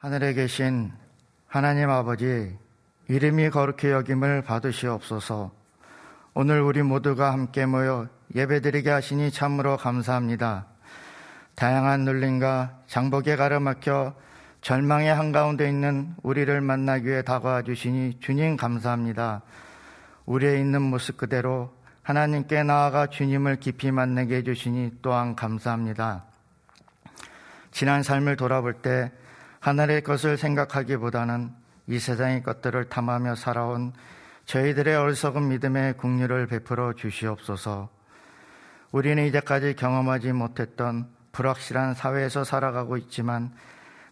하늘에 계신 하나님 아버지 이름이 거룩히 여김을 받으시옵소서. 오늘 우리 모두가 함께 모여 예배드리게 하시니 참으로 감사합니다. 다양한 눌림과 장복에 가로막혀 절망의 한가운데 있는 우리를 만나기 위해 다가와 주시니 주님 감사합니다. 우리의 있는 모습 그대로 하나님께 나아가 주님을 깊이 만나게 해주시니 또한 감사합니다. 지난 삶을 돌아볼 때 하늘의 것을 생각하기보다는 이 세상의 것들을 탐하며 살아온 저희들의 어리석은 믿음의 국류를 베풀어 주시옵소서. 우리는 이제까지 경험하지 못했던 불확실한 사회에서 살아가고 있지만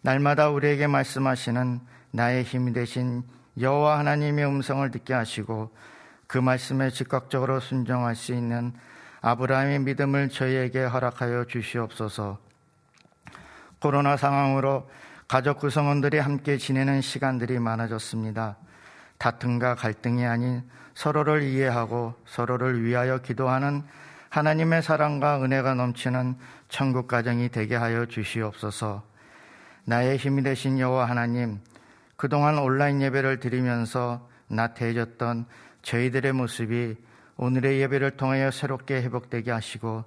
날마다 우리에게 말씀하시는 나의 힘이 되신 여호와 하나님의 음성을 듣게 하시고 그 말씀에 즉각적으로 순종할 수 있는 아브라함의 믿음을 저희에게 허락하여 주시옵소서. 코로나 상황으로 가족 구성원들이 함께 지내는 시간들이 많아졌습니다. 다툼과 갈등이 아닌 서로를 이해하고 서로를 위하여 기도하는 하나님의 사랑과 은혜가 넘치는 천국 가정이 되게 하여 주시옵소서. 나의 힘이 되신 여호와 하나님, 그동안 온라인 예배를 드리면서 나태해졌던 저희들의 모습이 오늘의 예배를 통하여 새롭게 회복되게 하시고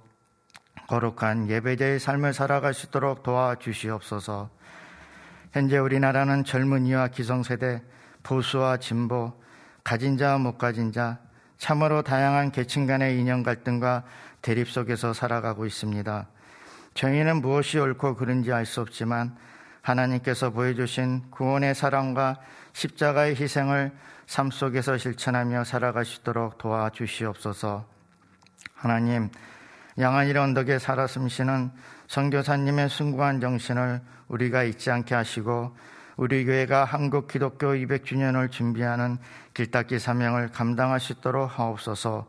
거룩한 예배자의 삶을 살아갈 수 있도록 도와주시옵소서. 현재 우리나라는 젊은이와 기성세대, 보수와 진보, 가진 자와 못 가진 자, 참으로 다양한 계층 간의 인연 갈등과 대립 속에서 살아가고 있습니다. 저희는 무엇이 옳고 그른지 알 수 없지만 하나님께서 보여주신 구원의 사랑과 십자가의 희생을 삶 속에서 실천하며 살아갈 수 있도록 도와주시옵소서. 하나님, 양안일 언덕에 살아 숨쉬는 선교사님의 숭고한 정신을 우리가 잊지 않게 하시고 우리 교회가 한국 기독교 200주년을 준비하는 길닦기 사명을 감당할 수 있도록 하옵소서.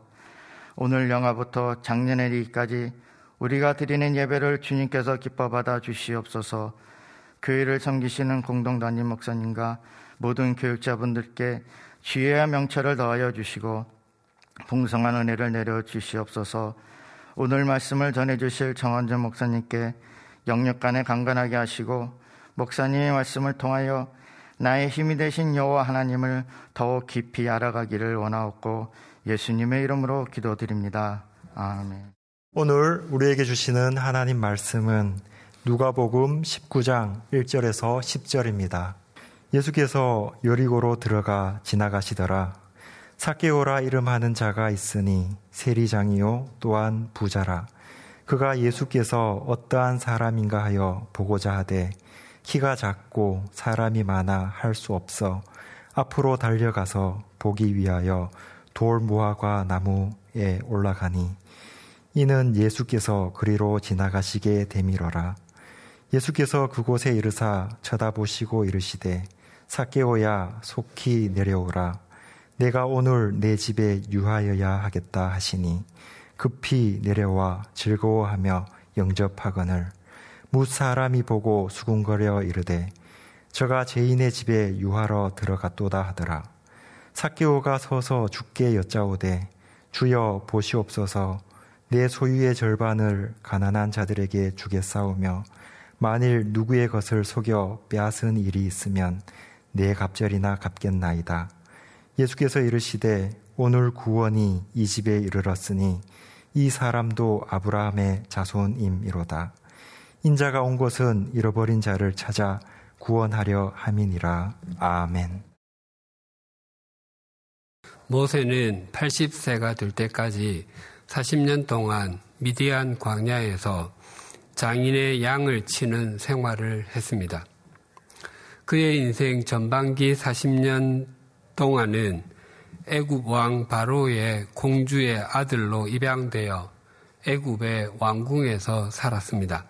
오늘 영화부터 작년의 리까지 우리가 드리는 예배를 주님께서 기뻐 받아 주시옵소서. 교회를 섬기시는 공동단임 목사님과 모든 교육자분들께 지혜와 명철을 더하여 주시고 풍성한 은혜를 내려 주시옵소서. 오늘 말씀을 전해 주실 정원전 목사님께 영역간에 강건하게 하시고 목사님의 말씀을 통하여 나의 힘이 되신 여호와 하나님을 더욱 깊이 알아가기를 원하옵고 예수님의 이름으로 기도드립니다. 아멘. 오늘 우리에게 주시는 하나님 말씀은 누가복음 19장 1절에서 10절입니다. 예수께서 여리고로 들어가 지나가시더라. 사케오라 이름하는 자가 있으니 세리장이요 또한 부자라. 그가 예수께서 어떠한 사람인가 하여 보고자 하되 키가 작고 사람이 많아 할 수 없어 앞으로 달려가서 보기 위하여 돌 무화과 나무에 올라가니 이는 예수께서 그리로 지나가시게 되밀어라. 예수께서 그곳에 이르사 쳐다보시고 이르시되 사케오야 속히 내려오라. 내가 오늘 내 집에 유하여야 하겠다 하시니 급히 내려와 즐거워하며 영접하거늘 무 사람이 보고 수군거려 이르되 저가 죄인의 집에 유하러 들어갔도다 하더라. 사케오가 서서 죽게 여짜오되 주여 보시옵소서 내 소유의 절반을 가난한 자들에게 주겠사오며 만일 누구의 것을 속여 빼앗은 일이 있으면 내 갑절이나 갚겠나이다. 예수께서 이르시되 오늘 구원이 이 집에 이르렀으니 이 사람도 아브라함의 자손임이로다. 인자가 온 것은 잃어버린 자를 찾아 구원하려 함이니라. 아멘. 모세는 80세가 될 때까지 40년 동안 미디안 광야에서 장인의 양을 치는 생활을 했습니다. 그의 인생 전반기 40년 동안은 애굽 왕 바로의 공주의 아들로 입양되어 애굽의 왕궁에서 살았습니다.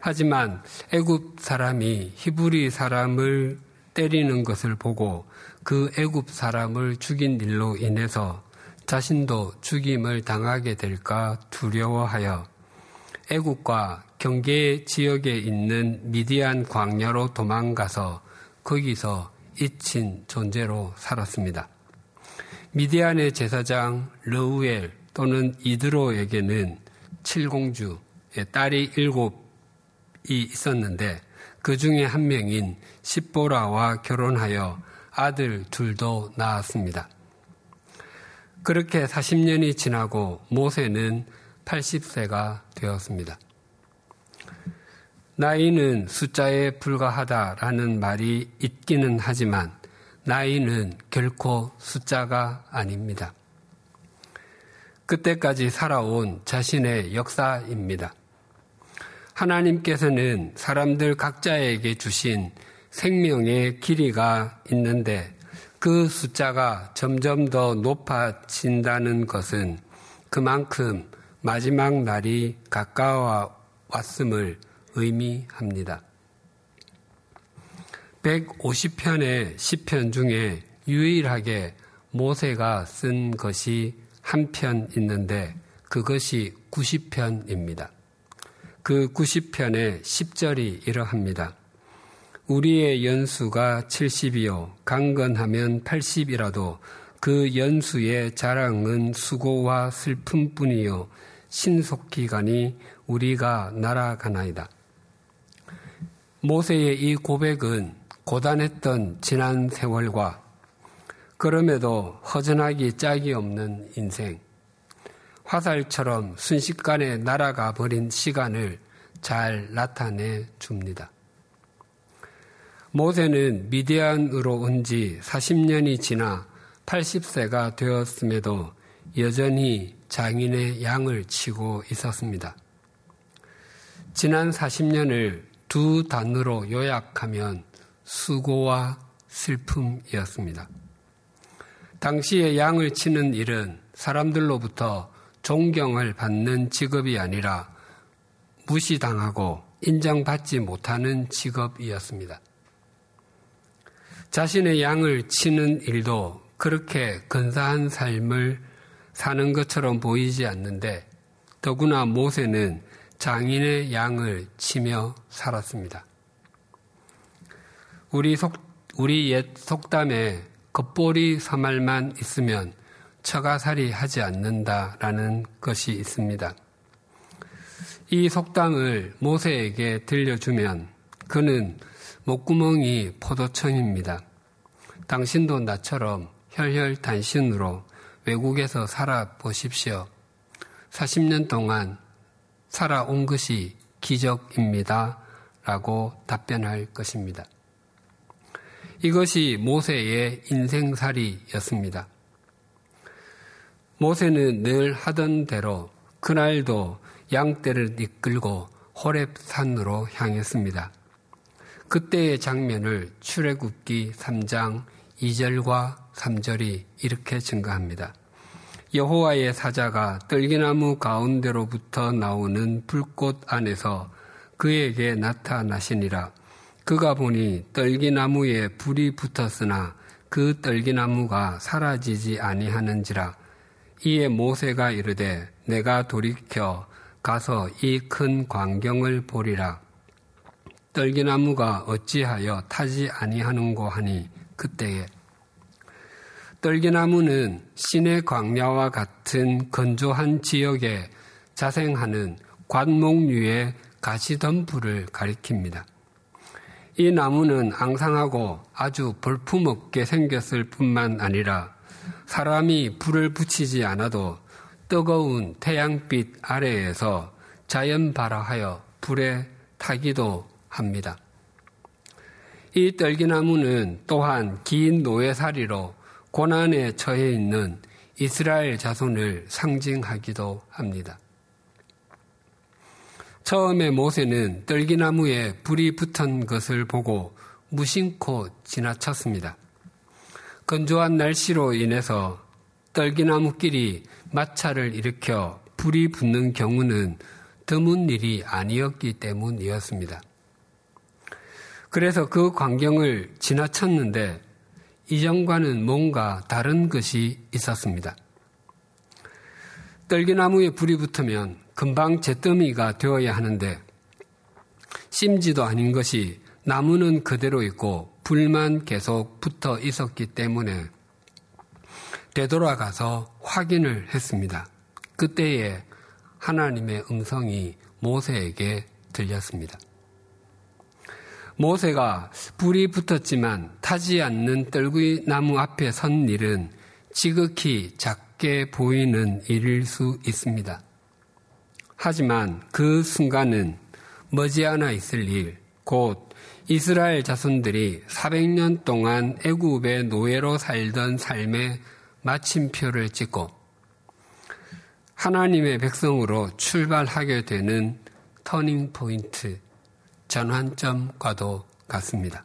하지만 애굽 사람이 히브리 사람을 때리는 것을 보고 그 애굽 사람을 죽인 일로 인해서 자신도 죽임을 당하게 될까 두려워하여 애국과 경계 지역에 있는 미디안 광야로 도망가서 거기서 잊힌 존재로 살았습니다. 미디안의 제사장 르우엘 또는 이드로에게는 칠공주의 딸이 일곱이 있었는데 그 중에 한 명인 십보라와 결혼하여 아들 둘도 낳았습니다. 그렇게 40년이 지나고 모세는 80세가 되었습니다. 나이는 숫자에 불과하다라는 말이 있기는 하지만 나이는 결코 숫자가 아닙니다. 그때까지 살아온 자신의 역사입니다. 하나님께서는 사람들 각자에게 주신 생명의 길이가 있는데 그 숫자가 점점 더 높아진다는 것은 그만큼 마지막 날이 가까워 왔음을 의미합니다. 150편의 시편 중에 유일하게 모세가 쓴 것이 한 편 있는데 그것이 90편입니다. 그 90편의 10절이 이러합니다. 우리의 연수가 70이요, 강건하면 80이라도 그 연수의 자랑은 수고와 슬픔뿐이요, 신속기간이 우리가 날아가나이다. 모세의 이 고백은 고단했던 지난 세월과 그럼에도 허전하기 짝이 없는 인생, 화살처럼 순식간에 날아가 버린 시간을 잘 나타내 줍니다. 모세는 미디안으로 온 지 40년이 지나 80세가 되었음에도 여전히 장인의 양을 치고 있었습니다. 지난 40년을 두 단어로 요약하면 수고와 슬픔이었습니다. 당시에 양을 치는 일은 사람들로부터 존경을 받는 직업이 아니라 무시당하고 인정받지 못하는 직업이었습니다. 자신의 양을 치는 일도 그렇게 근사한 삶을 사는 것처럼 보이지 않는데 더구나 모세는 장인의 양을 치며 살았습니다. 우리 속, 우리 옛 속담에 겉보리 사말만 있으면 처가살이 하지 않는다라는 것이 있습니다. 이 속담을 모세에게 들려주면 그는 목구멍이 포도청입니다. 당신도 나처럼 혈혈단신으로 외국에서 살아보십시오. 40년 동안 살아온 것이 기적입니다. 라고 답변할 것입니다. 이것이 모세의 인생살이였습니다. 모세는 늘 하던 대로 그날도 양떼를 이끌고 호랩산으로 향했습니다. 그때의 장면을 출애굽기 3장 2절과 3절이 이렇게 증가합니다. 여호와의 사자가 떨기나무 가운데로부터 나오는 불꽃 안에서 그에게 나타나시니라. 그가 보니 떨기나무에 불이 붙었으나 그 떨기나무가 사라지지 아니하는지라. 이에 모세가 이르되 내가 돌이켜 가서 이 큰 광경을 보리라. 떨기나무가 어찌하여 타지 아니하는고 하니 그때에 떨기나무는 신의 광야와 같은 건조한 지역에 자생하는 관목류의 가시덤불을 가리킵니다. 이 나무는 앙상하고 아주 볼품없게 생겼을 뿐만 아니라 사람이 불을 붙이지 않아도 뜨거운 태양빛 아래에서 자연 발화하여 불에 타기도 합니다. 이 떨기나무는 또한 긴 노예살이로 고난에 처해 있는 이스라엘 자손을 상징하기도 합니다. 처음에 모세는 떨기나무에 불이 붙은 것을 보고 무심코 지나쳤습니다. 건조한 날씨로 인해서 떨기나무끼리 마찰을 일으켜 불이 붙는 경우는 드문 일이 아니었기 때문이었습니다. 그래서 그 광경을 지나쳤는데 이전과는 뭔가 다른 것이 있었습니다. 떨기나무에 불이 붙으면 금방 재더미가 되어야 하는데 심지도 아닌 것이 나무는 그대로 있고 불만 계속 붙어 있었기 때문에 되돌아가서 확인을 했습니다. 그때에 하나님의 음성이 모세에게 들렸습니다. 모세가 불이 붙었지만 타지 않는 떨구이 나무 앞에 선 일은 지극히 작게 보이는 일일 수 있습니다. 하지만 그 순간은 머지않아 있을 일, 곧 이스라엘 자손들이 400년 동안 애굽의 노예로 살던 삶의 마침표를 찍고 하나님의 백성으로 출발하게 되는 터닝 포인트, 전환점과도 같습니다.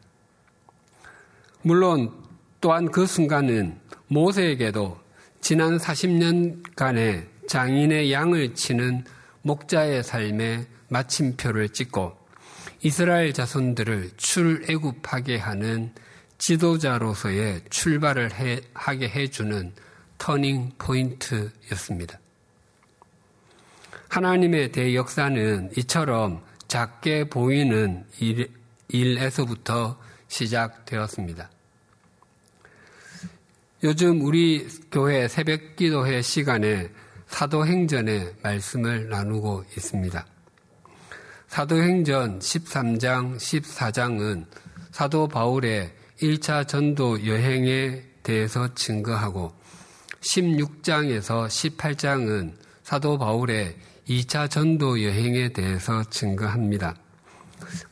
물론 또한 그 순간은 모세에게도 지난 40년간의 장인의 양을 치는 목자의 삶의 마침표를 찍고 이스라엘 자손들을 출애굽하게 하는 지도자로서의 출발을 해, 하게 해주는 터닝 포인트였습니다. 하나님의 대역사는 이처럼 작게 보이는 일, 일에서부터 시작되었습니다. 요즘 우리 교회 새벽 기도회 시간에 사도행전의 말씀을 나누고 있습니다. 사도행전 13장, 14장은 사도 바울의 1차 전도 여행에 대해서 증거하고 16장에서 18장은 사도 바울의 2차 전도 여행에 대해서 증거합니다.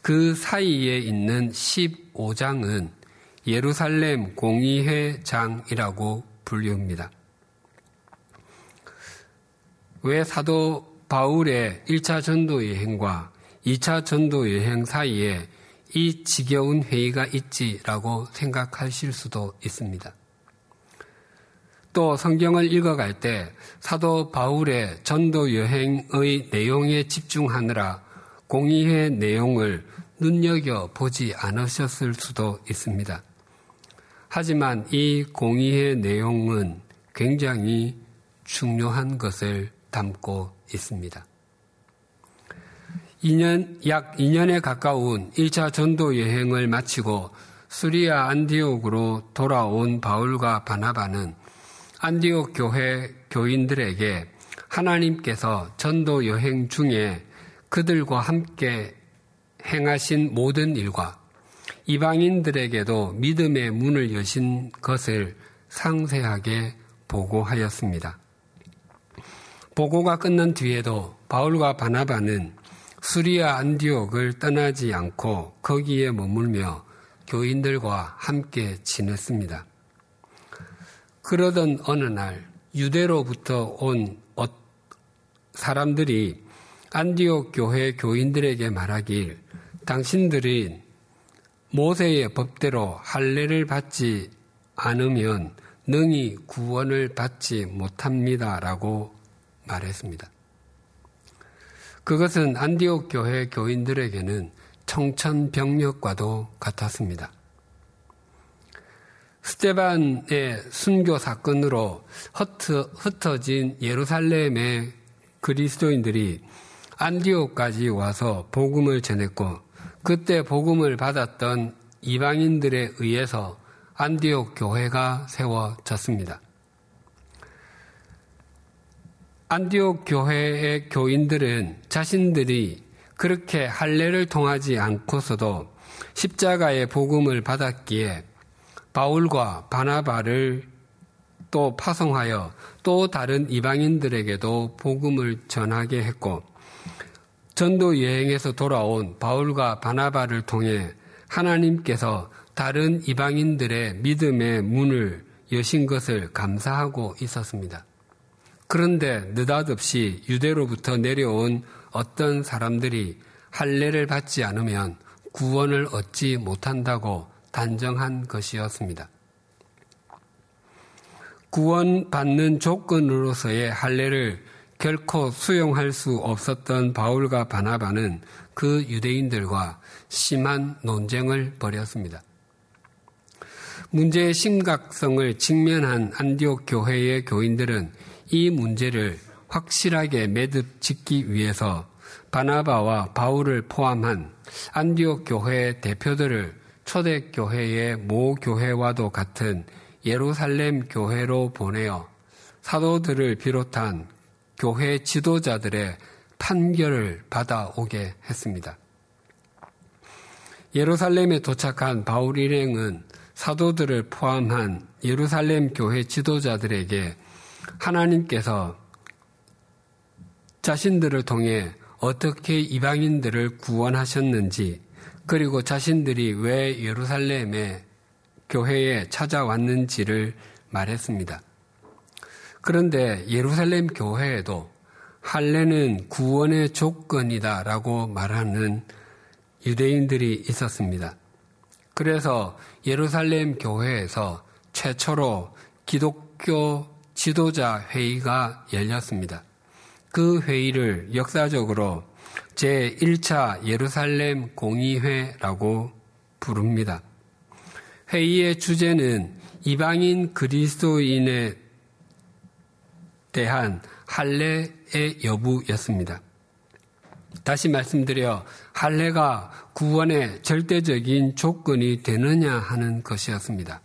그 사이에 있는 15장은 예루살렘 공의회 장이라고 불립니다. 왜 사도 바울의 1차 전도 여행과 2차 전도 여행 사이에 이 지겨운 회의가 있지라고 생각하실 수도 있습니다. 또 성경을 읽어갈 때 사도 바울의 전도 여행의 내용에 집중하느라 공의의 내용을 눈여겨 보지 않으셨을 수도 있습니다. 하지만 이 공의의 내용은 굉장히 중요한 것을 담고 있습니다. 2년, 약 2년에 가까운 1차 전도 여행을 마치고 수리아 안디옥으로 돌아온 바울과 바나바는 안디옥 교회 교인들에게 하나님께서 전도 여행 중에 그들과 함께 행하신 모든 일과 이방인들에게도 믿음의 문을 여신 것을 상세하게 보고하였습니다. 보고가 끝난 뒤에도 바울과 바나바는 수리아 안디옥을 떠나지 않고 거기에 머물며 교인들과 함께 지냈습니다. 그러던 어느 날 유대로부터 온 사람들이 안디옥 교회 교인들에게 말하길 당신들이 모세의 법대로 할례를 받지 않으면 능히 구원을 받지 못합니다라고 말했습니다. 그것은 안디옥 교회 교인들에게는 청천벽력과도 같았습니다. 스테반의 순교 사건으로 흩어, 흩어진 예루살렘의 그리스도인들이 안디옥까지 와서 복음을 전했고 그때 복음을 받았던 이방인들에 의해서 안디옥 교회가 세워졌습니다. 안디옥 교회의 교인들은 자신들이 그렇게 할례를 통하지 않고서도 십자가의 복음을 받았기에 바울과 바나바를 또 파송하여 또 다른 이방인들에게도 복음을 전하게 했고 전도 여행에서 돌아온 바울과 바나바를 통해 하나님께서 다른 이방인들의 믿음의 문을 여신 것을 감사하고 있었습니다. 그런데 느닷없이 유대로부터 내려온 어떤 사람들이 할례를 받지 않으면 구원을 얻지 못한다고 단정한 것이었습니다. 구원받는 조건으로서의 할례를 결코 수용할 수 없었던 바울과 바나바는 그 유대인들과 심한 논쟁을 벌였습니다. 문제의 심각성을 직면한 안디옥 교회의 교인들은 이 문제를 확실하게 매듭 짓기 위해서 바나바와 바울을 포함한 안디옥 교회 대표들을 초대 교회의 모 교회와도 같은 예루살렘 교회로 보내어 사도들을 비롯한 교회 지도자들의 판결을 받아오게 했습니다. 예루살렘에 도착한 바울 일행은 사도들을 포함한 예루살렘 교회 지도자들에게 하나님께서 자신들을 통해 어떻게 이방인들을 구원하셨는지 그리고 자신들이 왜 예루살렘에 교회에 찾아왔는지를 말했습니다. 그런데 예루살렘 교회에도 할례는 구원의 조건이다라고 말하는 유대인들이 있었습니다. 그래서 예루살렘 교회에서 최초로 기독교 지도자 회의가 열렸습니다. 그 회의를 역사적으로 제1차 예루살렘 공의회라고 부릅니다. 회의의 주제는 이방인 그리스도인에 대한 할례의 여부였습니다. 다시 말씀드려 할례가 구원의 절대적인 조건이 되느냐 하는 것이었습니다.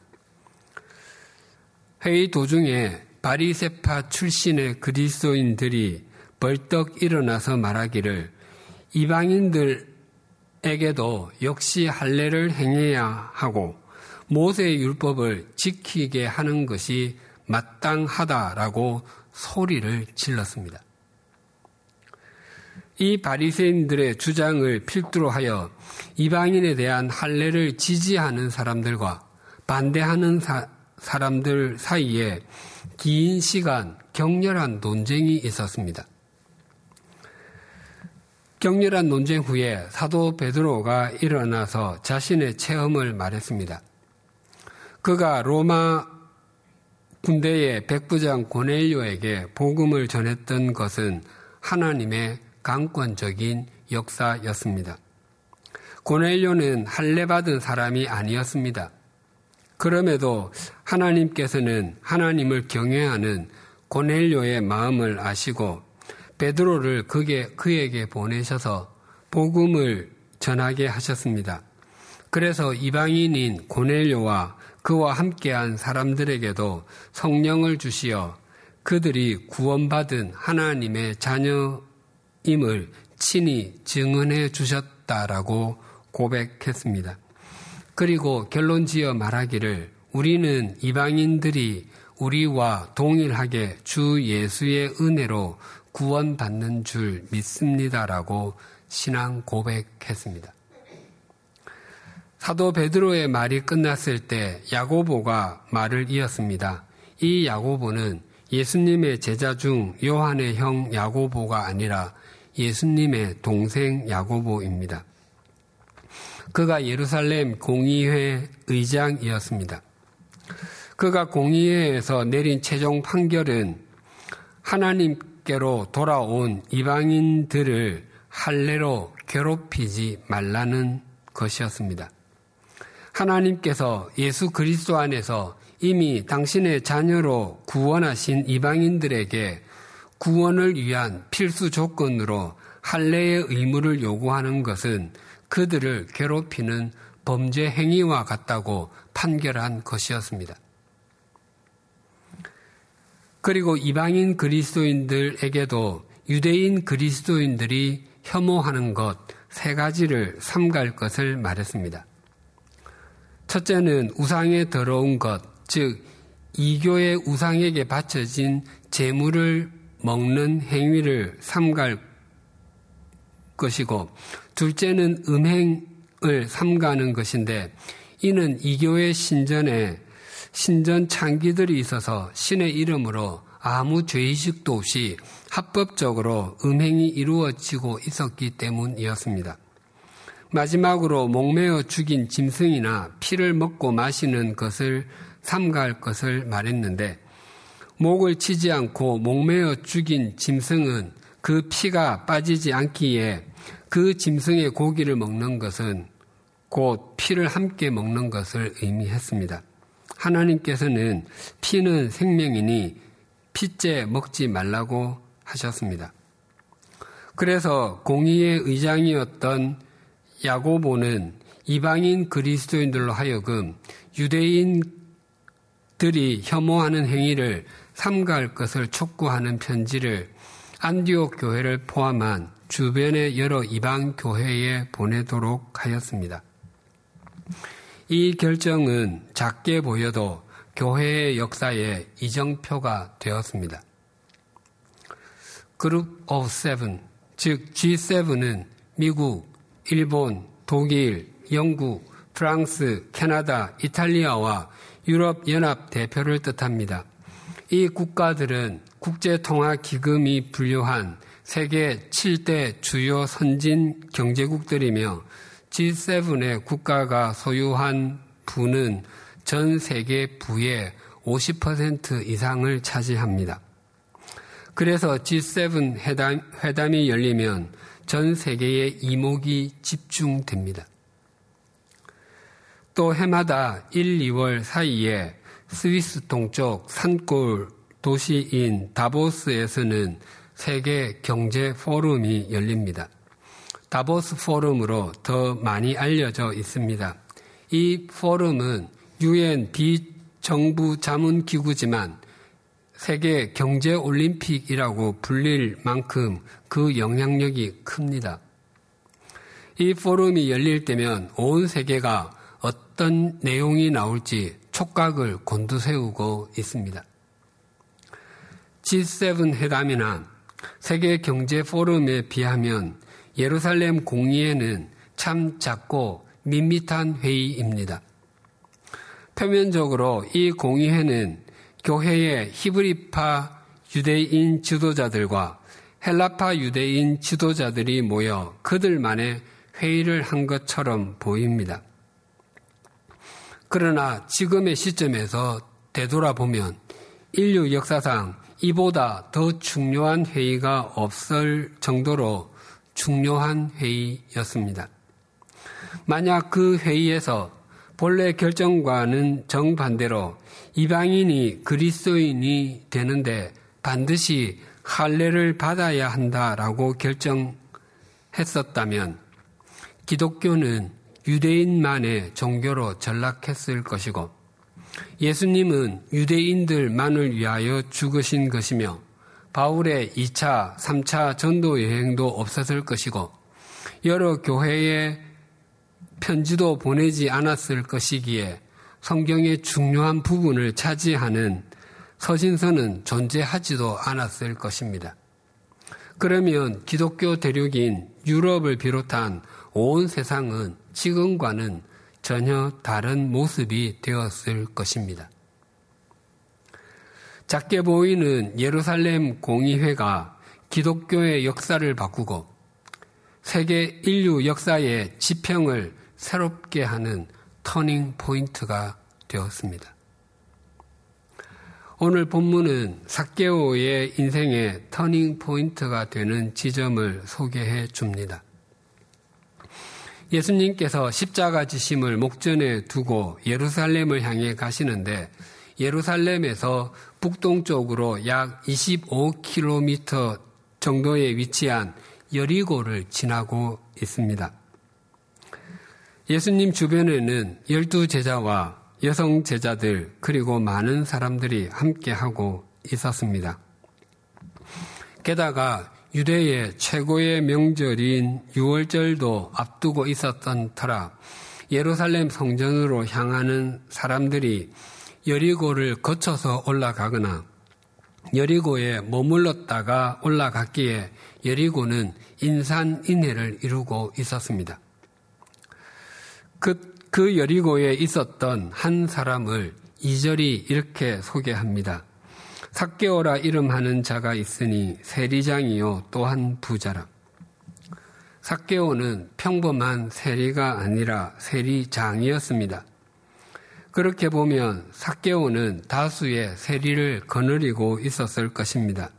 회의 도중에 바리세파 출신의 그리스도인들이 벌떡 일어나서 말하기를 이방인들에게도 역시 할례를 행해야 하고 모세의 율법을 지키게 하는 것이 마땅하다라고 소리를 질렀습니다. 이 바리새인들의 주장을 필두로 하여 이방인에 대한 할례를 지지하는 사람들과 반대하는 사, 사람들 사이에 긴 시간 격렬한 논쟁이 있었습니다. 격렬한 논쟁 후에 사도 베드로가 일어나서 자신의 체험을 말했습니다. 그가 로마 군대의 백부장 고넬료에게 복음을 전했던 것은 하나님의 강권적인 역사였습니다. 고넬료는 할례받은 사람이 아니었습니다. 그럼에도 하나님께서는 하나님을 경외하는 고넬료의 마음을 아시고 베드로를 그게, 그에게 보내셔서 복음을 전하게 하셨습니다. 그래서 이방인인 고넬료와 그와 함께한 사람들에게도 성령을 주시어 그들이 구원받은 하나님의 자녀임을 친히 증언해 주셨다라고 고백했습니다. 그리고 결론 지어 말하기를 우리는 이방인들이 우리와 동일하게 주 예수의 은혜로 구원받는 줄 믿습니다라고 신앙 고백했습니다. 사도 베드로의 말이 끝났을 때 야고보가 말을 이었습니다. 이 야고보는 예수님의 제자 중 요한의 형 야고보가 아니라 예수님의 동생 야고보입니다. 그가 예루살렘 공의회 의장이었습니다. 그가 공의회에서 내린 최종 판결은 하나님 께로 돌아온 이방인들을 할례로 괴롭히지 말라는 것이었습니다. 하나님께서 예수 그리스도 안에서 이미 당신의 자녀로 구원하신 이방인들에게 구원을 위한 필수 조건으로 할례의 의무를 요구하는 것은 그들을 괴롭히는 범죄 행위와 같다고 판결한 것이었습니다. 그리고 이방인 그리스도인들에게도 유대인 그리스도인들이 혐오하는 것 세 가지를 삼갈 것을 말했습니다. 첫째는 우상에 더러운 것, 즉 이교의 우상에게 바쳐진 재물을 먹는 행위를 삼갈 것이고 둘째는 음행을 삼가는 것인데 이는 이교의 신전에 신전 창기들이 있어서 신의 이름으로 아무 죄의식도 없이 합법적으로 음행이 이루어지고 있었기 때문이었습니다. 마지막으로 목매어 죽인 짐승이나 피를 먹고 마시는 것을 삼가할 것을 말했는데 목을 치지 않고 목매어 죽인 짐승은 그 피가 빠지지 않기에 그 짐승의 고기를 먹는 것은 곧 피를 함께 먹는 것을 의미했습니다. 하나님께서는 피는 생명이니 피째 먹지 말라고 하셨습니다. 그래서 공의의 의장이었던 야고보는 이방인 그리스도인들로 하여금 유대인들이 혐오하는 행위를 삼가할 것을 촉구하는 편지를 안디옥 교회를 포함한 주변의 여러 이방 교회에 보내도록 하였습니다. 이 결정은 작게 보여도 교회의 역사에 이정표가 되었습니다. Group of Seven, 즉 G7은 미국, 일본, 독일, 영국, 프랑스, 캐나다, 이탈리아와 유럽 연합 대표를 뜻합니다. 이 국가들은 국제통화기금이 분류한 세계 7대 주요 선진 경제국들이며 G7의 국가가 소유한 부는 전 세계 부의 50% 이상을 차지합니다. 그래서 G7 회담, 회담이 열리면 전 세계의 이목이 집중됩니다. 또 해마다 1, 2월 사이에 스위스 동쪽 산골 도시인 다보스에서는 세계 경제 포럼이 열립니다. 다보스 포럼으로 더 많이 알려져 있습니다. 이 포럼은 유엔 비정부 자문 기구지만 세계 경제 올림픽이라고 불릴 만큼 그 영향력이 큽니다. 이 포럼이 열릴 때면 온 세계가 어떤 내용이 나올지 촉각을 곤두세우고 있습니다. G7 회담이나 세계 경제 포럼에 비하면 예루살렘 공의회는 참 작고 밋밋한 회의입니다. 표면적으로 이 공의회는 교회의 히브리파 유대인 지도자들과 헬라파 유대인 지도자들이 모여 그들만의 회의를 한 것처럼 보입니다. 그러나 지금의 시점에서 되돌아보면 인류 역사상 이보다 더 중요한 회의가 없을 정도로 중요한 회의였습니다. 만약 그 회의에서 본래 결정과는 정반대로 이방인이 그리스도인이 되는데 반드시 할례를 받아야 한다라고 결정했었다면 기독교는 유대인만의 종교로 전락했을 것이고 예수님은 유대인들만을 위하여 죽으신 것이며 바울의 2차, 3차 전도 여행도 없었을 것이고 여러 교회에 편지도 보내지 않았을 것이기에 성경의 중요한 부분을 차지하는 서신서는 존재하지도 않았을 것입니다. 그러면 기독교 대륙인 유럽을 비롯한 온 세상은 지금과는 전혀 다른 모습이 되었을 것입니다. 작게 보이는 예루살렘 공의회가 기독교의 역사를 바꾸고 세계 인류 역사의 지평을 새롭게 하는 터닝 포인트가 되었습니다. 오늘 본문은 삭개오의 인생의 터닝 포인트가 되는 지점을 소개해 줍니다. 예수님께서 십자가 지심을 목전에 두고 예루살렘을 향해 가시는데 예루살렘에서 북동쪽으로 약 25km 정도에 위치한 여리고를 지나고 있습니다. 예수님 주변에는 열두 제자와 여성 제자들 그리고 많은 사람들이 함께하고 있었습니다. 게다가 유대의 최고의 명절인 유월절도 앞두고 있었던 터라 예루살렘 성전으로 향하는 사람들이 여리고를 거쳐서 올라가거나 여리고에 머물렀다가 올라갔기에 여리고는 인산인해를 이루고 있었습니다. 그, 그 여리고에 있었던 한 사람을 이절이 이렇게 소개합니다. 삭개오라 이름하는 자가 있으니 세리장이요 또한 부자라. 삭개오는 평범한 세리가 아니라 세리장이었습니다. 그렇게 보면 삭개오는 다수의 세리를 거느리고 있었을 것입니다.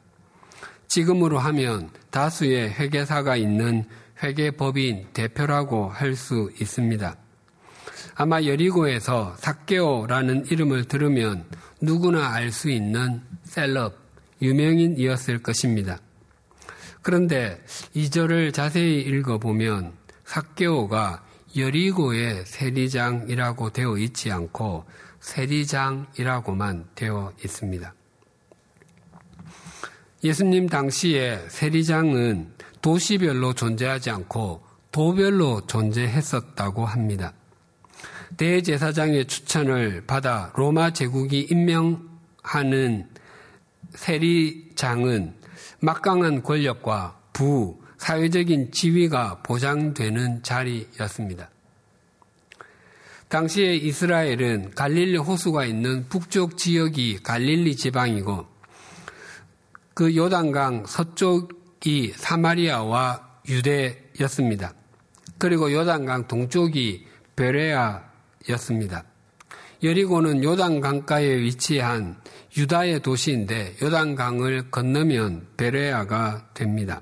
지금으로 하면 다수의 회계사가 있는 회계법인 대표라고 할 수 있습니다. 아마 여리고에서 삭개오라는 이름을 들으면 누구나 알 수 있는 셀럽, 유명인이었을 것입니다. 그런데 이 절을 자세히 읽어보면 삭개오가 여리고의 세리장이라고 되어 있지 않고 세리장이라고만 되어 있습니다. 예수님 당시에 세리장은 도시별로 존재하지 않고 도별로 존재했었다고 합니다. 대제사장의 추천을 받아 로마 제국이 임명하는 세리장은 막강한 권력과 부, 사회적인 지위가 보장되는 자리였습니다. 당시에 이스라엘은 갈릴리 호수가 있는 북쪽 지역이 갈릴리 지방이고 그 요단강 서쪽이 사마리아와 유대였습니다. 그리고 요단강 동쪽이 베레아였습니다. 여리고는 요단 강가에 위치한 유다의 도시인데 요단 강을 건너면 베레아가 됩니다.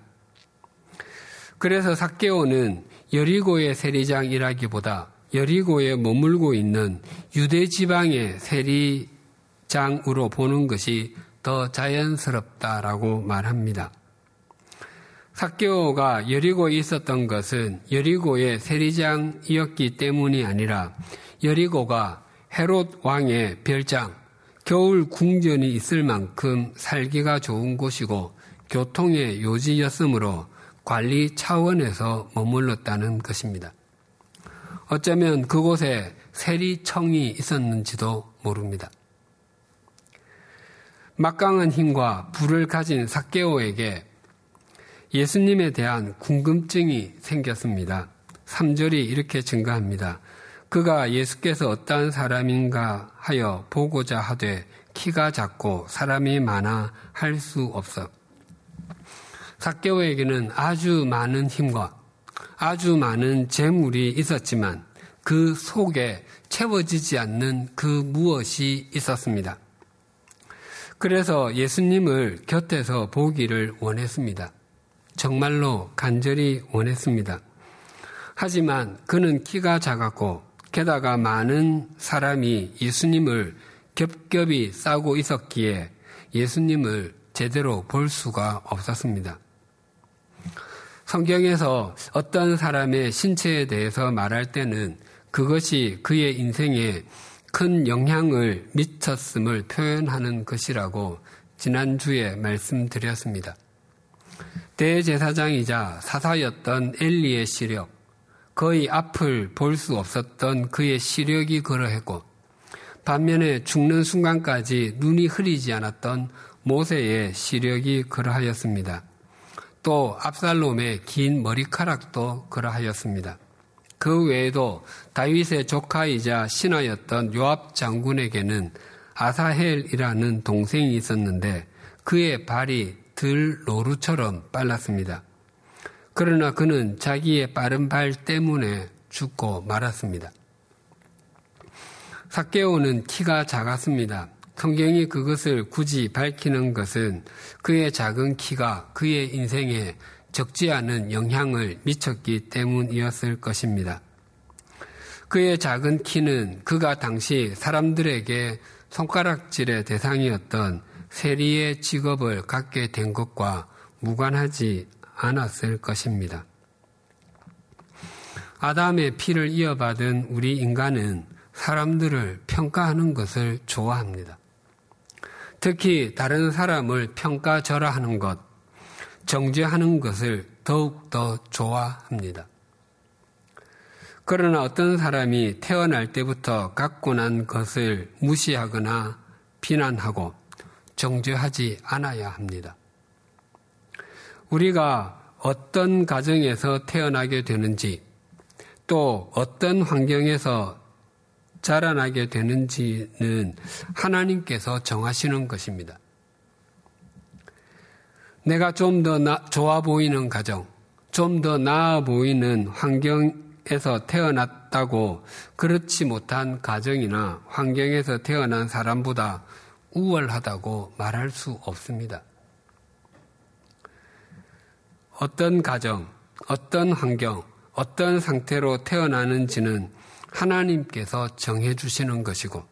그래서 사케오는 여리고의 세리장이라기보다 여리고에 머물고 있는 유대 지방의 세리장으로 보는 것이 더 자연스럽다라고 말합니다. 사케오가 여리고에 있었던 것은 여리고의 세리장이었기 때문이 아니라 여리고가 헤롯 왕의 별장, 겨울 궁전이 있을 만큼 살기가 좋은 곳이고 교통의 요지였으므로 관리 차원에서 머물렀다는 것입니다. 어쩌면 그곳에 세리청이 있었는지도 모릅니다. 막강한 힘과 불을 가진 사케오에게 예수님에 대한 궁금증이 생겼습니다. 3절이 이렇게 증가합니다. 그가 예수께서 어떠한 사람인가 하여 보고자 하되 키가 작고 사람이 많아 할 수 없어. 사케오에게는 아주 많은 힘과 아주 많은 재물이 있었지만 그 속에 채워지지 않는 그 무엇이 있었습니다. 그래서 예수님을 곁에서 보기를 원했습니다. 정말로 간절히 원했습니다. 하지만 그는 키가 작았고 게다가 많은 사람이 예수님을 겹겹이 싸고 있었기에 예수님을 제대로 볼 수가 없었습니다. 성경에서 어떤 사람의 신체에 대해서 말할 때는 그것이 그의 인생에 큰 영향을 미쳤음을 표현하는 것이라고 지난주에 말씀드렸습니다. 대제사장이자 사사였던 엘리의 시력, 거의 앞을 볼 수 없었던 그의 시력이 그러했고, 반면에 죽는 순간까지 눈이 흐리지 않았던 모세의 시력이 그러하였습니다. 또 압살롬의 긴 머리카락도 그러하였습니다. 그 외에도 다윗의 조카이자 신하였던 요압 장군에게는 아사헬이라는 동생이 있었는데 그의 발이 들 노루처럼 빨랐습니다. 그러나 그는 자기의 빠른 발 때문에 죽고 말았습니다. 사케오는 키가 작았습니다. 성경이 그것을 굳이 밝히는 것은 그의 작은 키가 그의 인생에 적지 않은 영향을 미쳤기 때문이었을 것입니다. 그의 작은 키는 그가 당시 사람들에게 손가락질의 대상이었던 세리의 직업을 갖게 된 것과 무관하지 않았을 것입니다. 아담의 피를 이어받은 우리 인간은 사람들을 평가하는 것을 좋아합니다. 특히 다른 사람을 평가절하하는 것, 정죄하는 것을 더욱 더 좋아합니다. 그러나 어떤 사람이 태어날 때부터 갖고 난 것을 무시하거나 비난하고 정죄하지 않아야 합니다. 우리가 어떤 가정에서 태어나게 되는지 또 어떤 환경에서 자라나게 되는지는 하나님께서 정하시는 것입니다. 내가 좀 더 좋아 보이는 가정, 좀 더 나아 보이는 환경에서 태어났다고 그렇지 못한 가정이나 환경에서 태어난 사람보다 우월하다고 말할 수 없습니다. 어떤 가정, 어떤 환경, 어떤 상태로 태어나는지는 하나님께서 정해주시는 것이고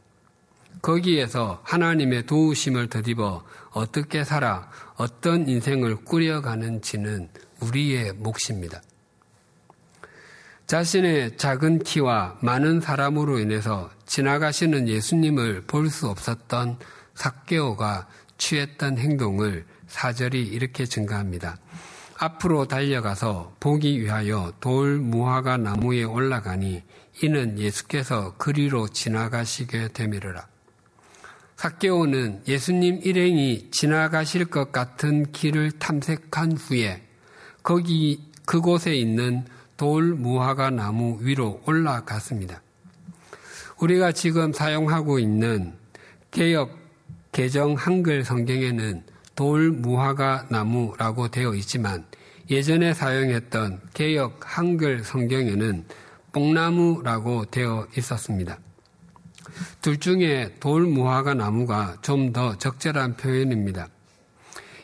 거기에서 하나님의 도우심을 더입어 어떻게 살아 어떤 인생을 꾸려가는지는 우리의 몫입니다. 자신의 작은 키와 많은 사람으로 인해서 지나가시는 예수님을 볼 수 없었던 삭개오가 취했던 행동을 사절이 이렇게 증가합니다. 앞으로 달려가서 보기 위하여 돌 무화과 나무에 올라가니 이는 예수께서 그리로 지나가시게 되미르라. 사케오는 예수님 일행이 지나가실 것 같은 길을 탐색한 후에 거기 그곳에 있는 돌 무화과 나무 위로 올라갔습니다. 우리가 지금 사용하고 있는 개혁 개정 한글 성경에는 돌 무화과 나무라고 되어 있지만 예전에 사용했던 개혁 한글 성경에는 뽕나무라고 되어 있었습니다. 둘 중에 돌 무화과 나무가 좀 더 적절한 표현입니다.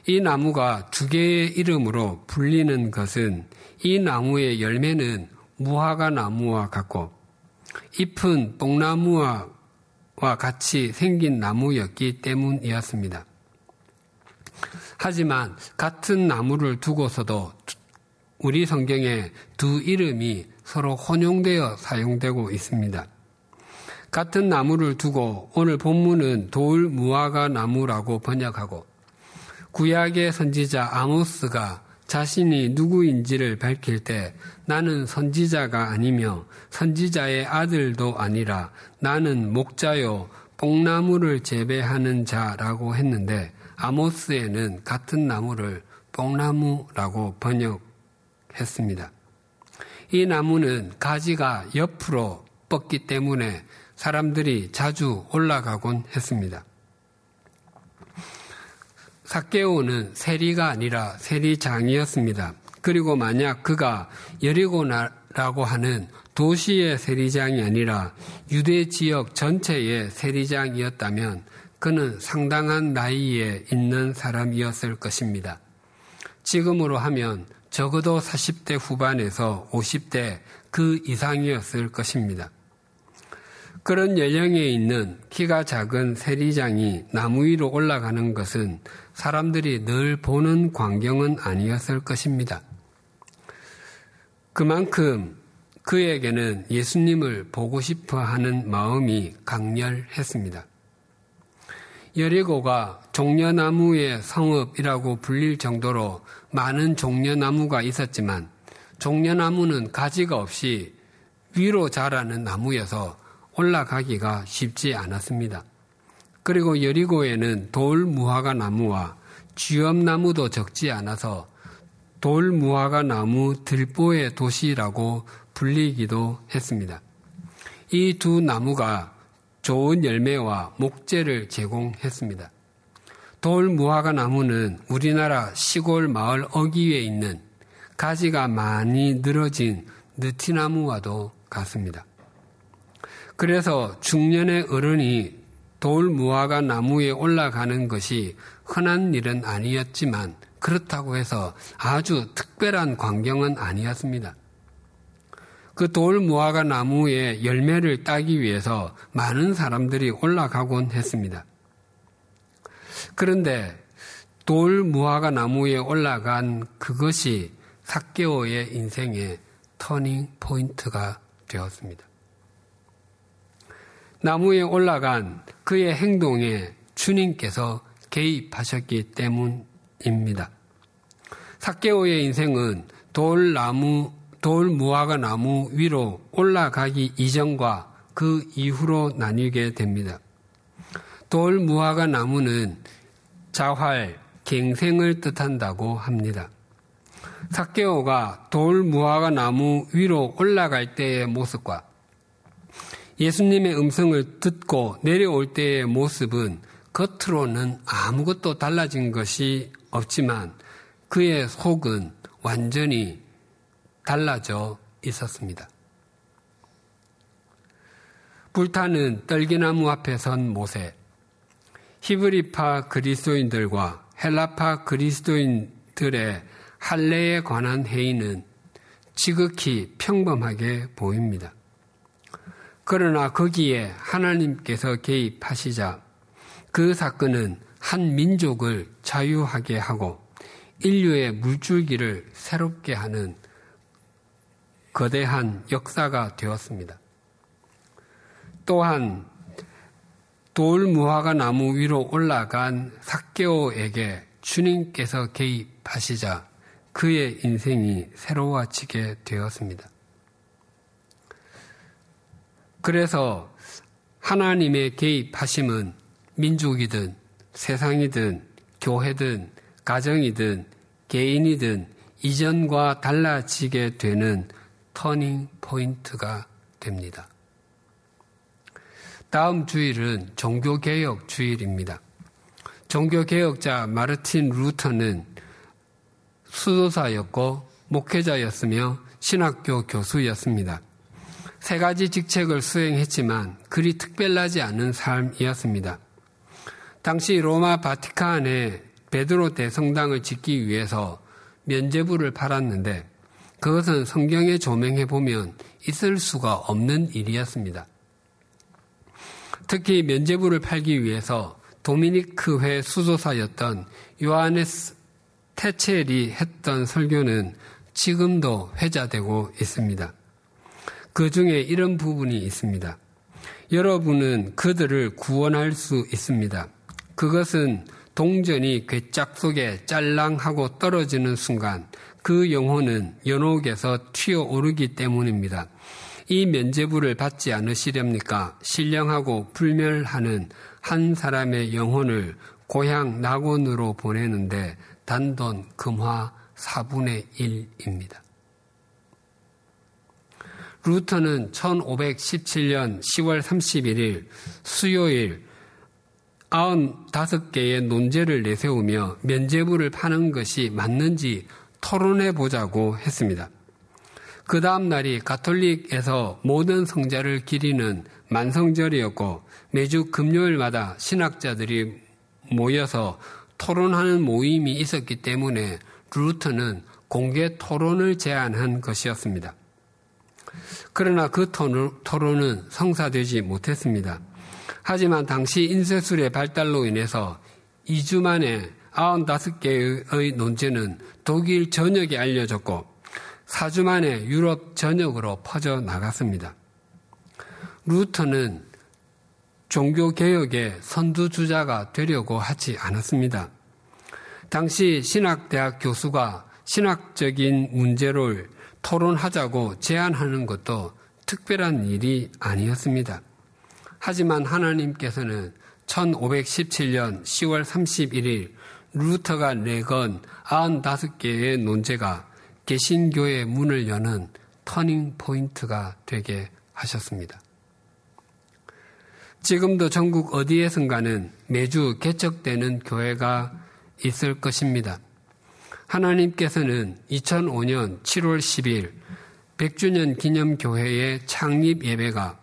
이 나무가 두 개의 이름으로 불리는 것은 이 나무의 열매는 무화과 나무와 같고 잎은 뽕나무와 같이 생긴 나무였기 때문이었습니다. 하지만 같은 나무를 두고서도 우리 성경에 두 이름이 서로 혼용되어 사용되고 있습니다. 같은 나무를 두고 오늘 본문은 돌 무화과 나무라고 번역하고 구약의 선지자 아모스가 자신이 누구인지를 밝힐 때 나는 선지자가 아니며 선지자의 아들도 아니라 나는 목자요 뽕나무를 재배하는 자라고 했는데 아모스에는 같은 나무를 뽕나무라고 번역했습니다. 이 나무는 가지가 옆으로 뻗기 때문에 사람들이 자주 올라가곤 했습니다. 사케오는 세리가 아니라 세리장이었습니다. 그리고 만약 그가 여리고나라고 하는 도시의 세리장이 아니라 유대 지역 전체의 세리장이었다면 그는 상당한 나이에 있는 사람이었을 것입니다. 지금으로 하면 적어도 40대 후반에서 50대 그 이상이었을 것입니다. 그런 연령에 있는 키가 작은 세리장이 나무 위로 올라가는 것은 사람들이 늘 보는 광경은 아니었을 것입니다. 그만큼 그에게는 예수님을 보고 싶어 하는 마음이 강렬했습니다. 여리고가 종려나무의 성읍이라고 불릴 정도로 많은 종려나무가 있었지만 종려나무는 가지가 없이 위로 자라는 나무여서 올라가기가 쉽지 않았습니다. 그리고 여리고에는 돌 무화과 나무와 쥐엄나무도 적지 않아서 돌 무화과 나무 들보의 도시라고 불리기도 했습니다. 이 두 나무가 좋은 열매와 목재를 제공했습니다. 돌 무화과 나무는 우리나라 시골 마을 어귀에 있는 가지가 많이 늘어진 느티나무와도 같습니다. 그래서 중년의 어른이 돌 무화과 나무에 올라가는 것이 흔한 일은 아니었지만 그렇다고 해서 아주 특별한 광경은 아니었습니다. 그 돌 무화과 나무에 열매를 따기 위해서 많은 사람들이 올라가곤 했습니다. 그런데 돌 무화과 나무에 올라간 그것이 사개오의 인생의 터닝 포인트가 되었습니다. 나무에 올라간 그의 행동에 주님께서 개입하셨기 때문입니다. 사케오의 인생은 돌 나무, 돌 무화과 나무 위로 올라가기 이전과 그 이후로 나뉘게 됩니다. 돌 무화과 나무는 자활, 갱생을 뜻한다고 합니다. 사케오가 돌 무화과 나무 위로 올라갈 때의 모습과 예수님의 음성을 듣고 내려올 때의 모습은 겉으로는 아무것도 달라진 것이 없지만 그의 속은 완전히 달라져 있었습니다. 불타는 떨기나무 앞에 선 모세, 히브리파 그리스도인들과 헬라파 그리스도인들의 할례에 관한 회의는 지극히 평범하게 보입니다. 그러나 거기에 하나님께서 개입하시자 그 사건은 한 민족을 자유하게 하고 인류의 물줄기를 새롭게 하는 거대한 역사가 되었습니다. 또한 돌 무화과 나무 위로 올라간 사개오에게 주님께서 개입하시자 그의 인생이 새로워지게 되었습니다. 그래서 하나님의 개입하심은 민족이든 세상이든 교회든 가정이든 개인이든 이전과 달라지게 되는 터닝 포인트가 됩니다. 다음 주일은 종교개혁 주일입니다. 종교개혁자 마르틴 루터는 수도사였고 목회자였으며 신학교 교수였습니다. 세 가지 직책을 수행했지만 그리 특별하지 않은 삶이었습니다. 당시 로마 바티칸에 베드로 대성당을 짓기 위해서 면제부를 팔았는데 그것은 성경에 조명해 보면 있을 수가 없는 일이었습니다. 특히 면제부를 팔기 위해서 도미니크회 수도사였던 요하네스 테첼이 했던 설교는 지금도 회자되고 있습니다. 그 중에 이런 부분이 있습니다. 여러분은 그들을 구원할 수 있습니다. 그것은 동전이 괴짝 속에 짤랑하고 떨어지는 순간 그 영혼은 연옥에서 튀어오르기 때문입니다. 이 면제부를 받지 않으시렵니까? 신령하고 불멸하는 한 사람의 영혼을 고향 낙원으로 보내는데 단돈 금화 4분의 1입니다. 루터는 1517년 10월 31일 수요일 95개의 논제를 내세우며 면제부를 파는 것이 맞는지 토론해 보자고 했습니다. 그 다음 날이 가톨릭에서 모든 성자를 기리는 만성절이었고 매주 금요일마다 신학자들이 모여서 토론하는 모임이 있었기 때문에 루터는 공개 토론을 제안한 것이었습니다. 그러나 그 토론은 성사되지 못했습니다. 하지만 당시 인쇄술의 발달로 인해서 2주 만에 95개의 논제는 독일 전역에 알려졌고 4주 만에 유럽 전역으로 퍼져 나갔습니다. 루터는 종교개혁의 선두주자가 되려고 하지 않았습니다. 당시 신학대학 교수가 신학적인 문제를 토론하자고 제안하는 것도 특별한 일이 아니었습니다. 하지만 하나님께서는 1517년 10월 31일 루터가 내건 95개의 논제가 개신교의 문을 여는 터닝 포인트가 되게 하셨습니다. 지금도 전국 어디에선가는 매주 개척되는 교회가 있을 것입니다. 하나님께서는 2005년 7월 10일 100주년 기념교회의 창립 예배가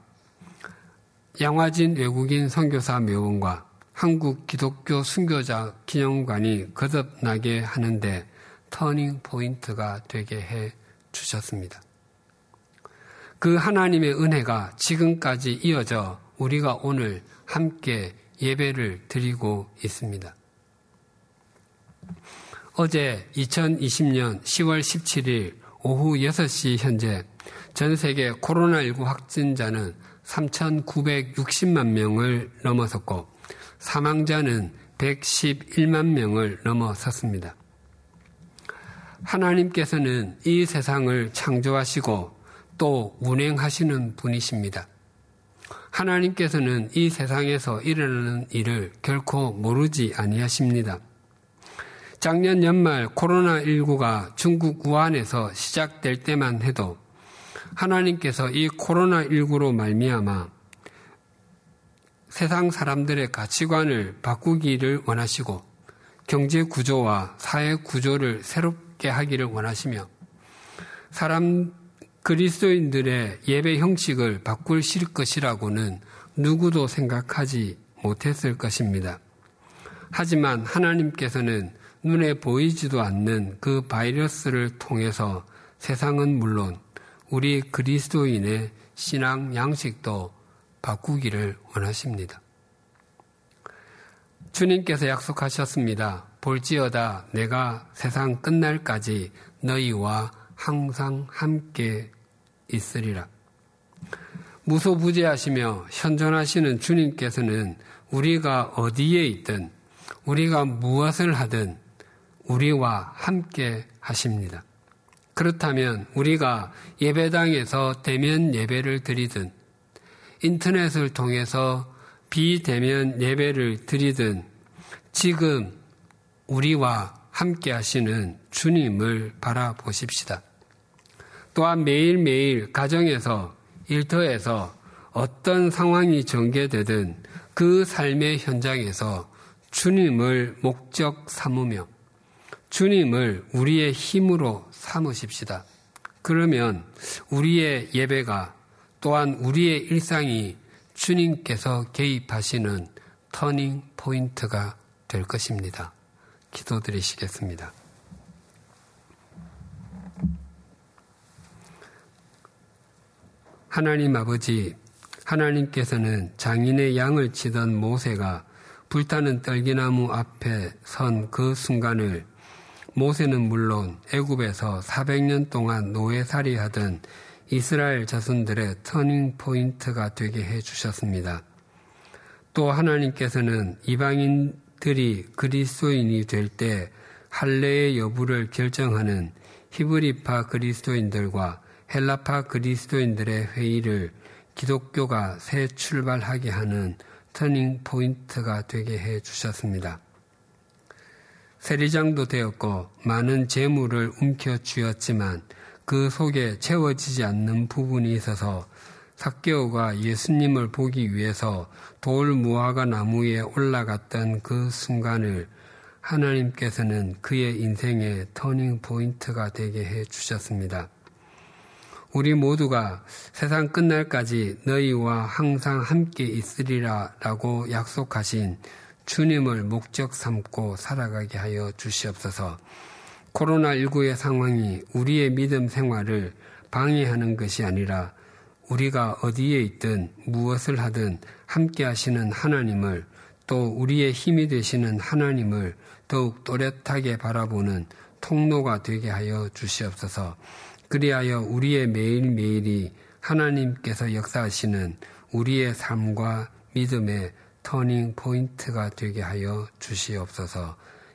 양화진 외국인 선교사 묘원과 한국 기독교 순교자 기념관이 거듭나게 하는데 터닝 포인트가 되게 해 주셨습니다. 그 하나님의 은혜가 지금까지 이어져 우리가 오늘 함께 예배를 드리고 있습니다. 어제 2020년 10월 17일 오후 6시 현재 전 세계 코로나19 확진자는 3,960만 명을 넘어섰고 사망자는 111만 명을 넘어섰습니다. 하나님께서는 이 세상을 창조하시고 또 운행하시는 분이십니다. 하나님께서는 이 세상에서 일어나는 일을 결코 모르지 아니하십니다. 작년 연말 코로나19가 중국 우한에서 시작될 때만 해도 하나님께서 이 코로나19로 말미암아 세상 사람들의 가치관을 바꾸기를 원하시고 경제 구조와 사회 구조를 새롭게 하기를 원하시며 사람 그리스도인들의 예배 형식을 바꿀 것이라고는 누구도 생각하지 못했을 것입니다. 하지만 하나님께서는 눈에 보이지도 않는 그 바이러스를 통해서 세상은 물론 우리 그리스도인의 신앙 양식도 바꾸기를 원하십니다. 주님께서 약속하셨습니다. 볼지어다 내가 세상 끝날까지 너희와 항상 함께 있으리라. 무소부재하시며 현존하시는 주님께서는 우리가 어디에 있든 우리가 무엇을 하든 우리와 함께 하십니다. 그렇다면 우리가 예배당에서 대면 예배를 드리든 인터넷을 통해서 비대면 예배를 드리든 지금 우리와 함께 하시는 주님을 바라보십시다. 또한 매일매일 가정에서 일터에서 어떤 상황이 전개되든 그 삶의 현장에서 주님을 목적 삼으며 주님을 우리의 힘으로 삼으십시다. 그러면 우리의 예배가 또한 우리의 일상이 주님께서 개입하시는 터닝 포인트가 될 것입니다. 기도드리시겠습니다. 하나님 아버지, 하나님께서는 장인의 양을 치던 모세가 불타는 떨기나무 앞에 선 그 순간을 모세는 물론 애굽에서 400년 동안 노예살이 하던 이스라엘 자손들의 터닝 포인트가 되게 해 주셨습니다. 또 하나님께서는 이방인들이 그리스도인이 될 때 할례의 여부를 결정하는 히브리파 그리스도인들과 헬라파 그리스도인들의 회의를 기독교가 새 출발하게 하는 터닝 포인트가 되게 해 주셨습니다. 세리장도 되었고 많은 재물을 움켜 쥐었지만 그 속에 채워지지 않는 부분이 있어서 삭개오가 예수님을 보기 위해서 돌 무화과 나무에 올라갔던 그 순간을 하나님께서는 그의 인생의 터닝 포인트가 되게 해 주셨습니다. 우리 모두가 세상 끝날까지 너희와 항상 함께 있으리라 라고 약속하신 주님을 목적 삼고 살아가게 하여 주시옵소서. 코로나19의 상황이 우리의 믿음 생활을 방해하는 것이 아니라 우리가 어디에 있든 무엇을 하든 함께 하시는 하나님을 또 우리의 힘이 되시는 하나님을 더욱 또렷하게 바라보는 통로가 되게 하여 주시옵소서. 그리하여 우리의 매일매일이 하나님께서 역사하시는 우리의 삶과 믿음의 터닝 포인트가 되게 하여 주시옵소서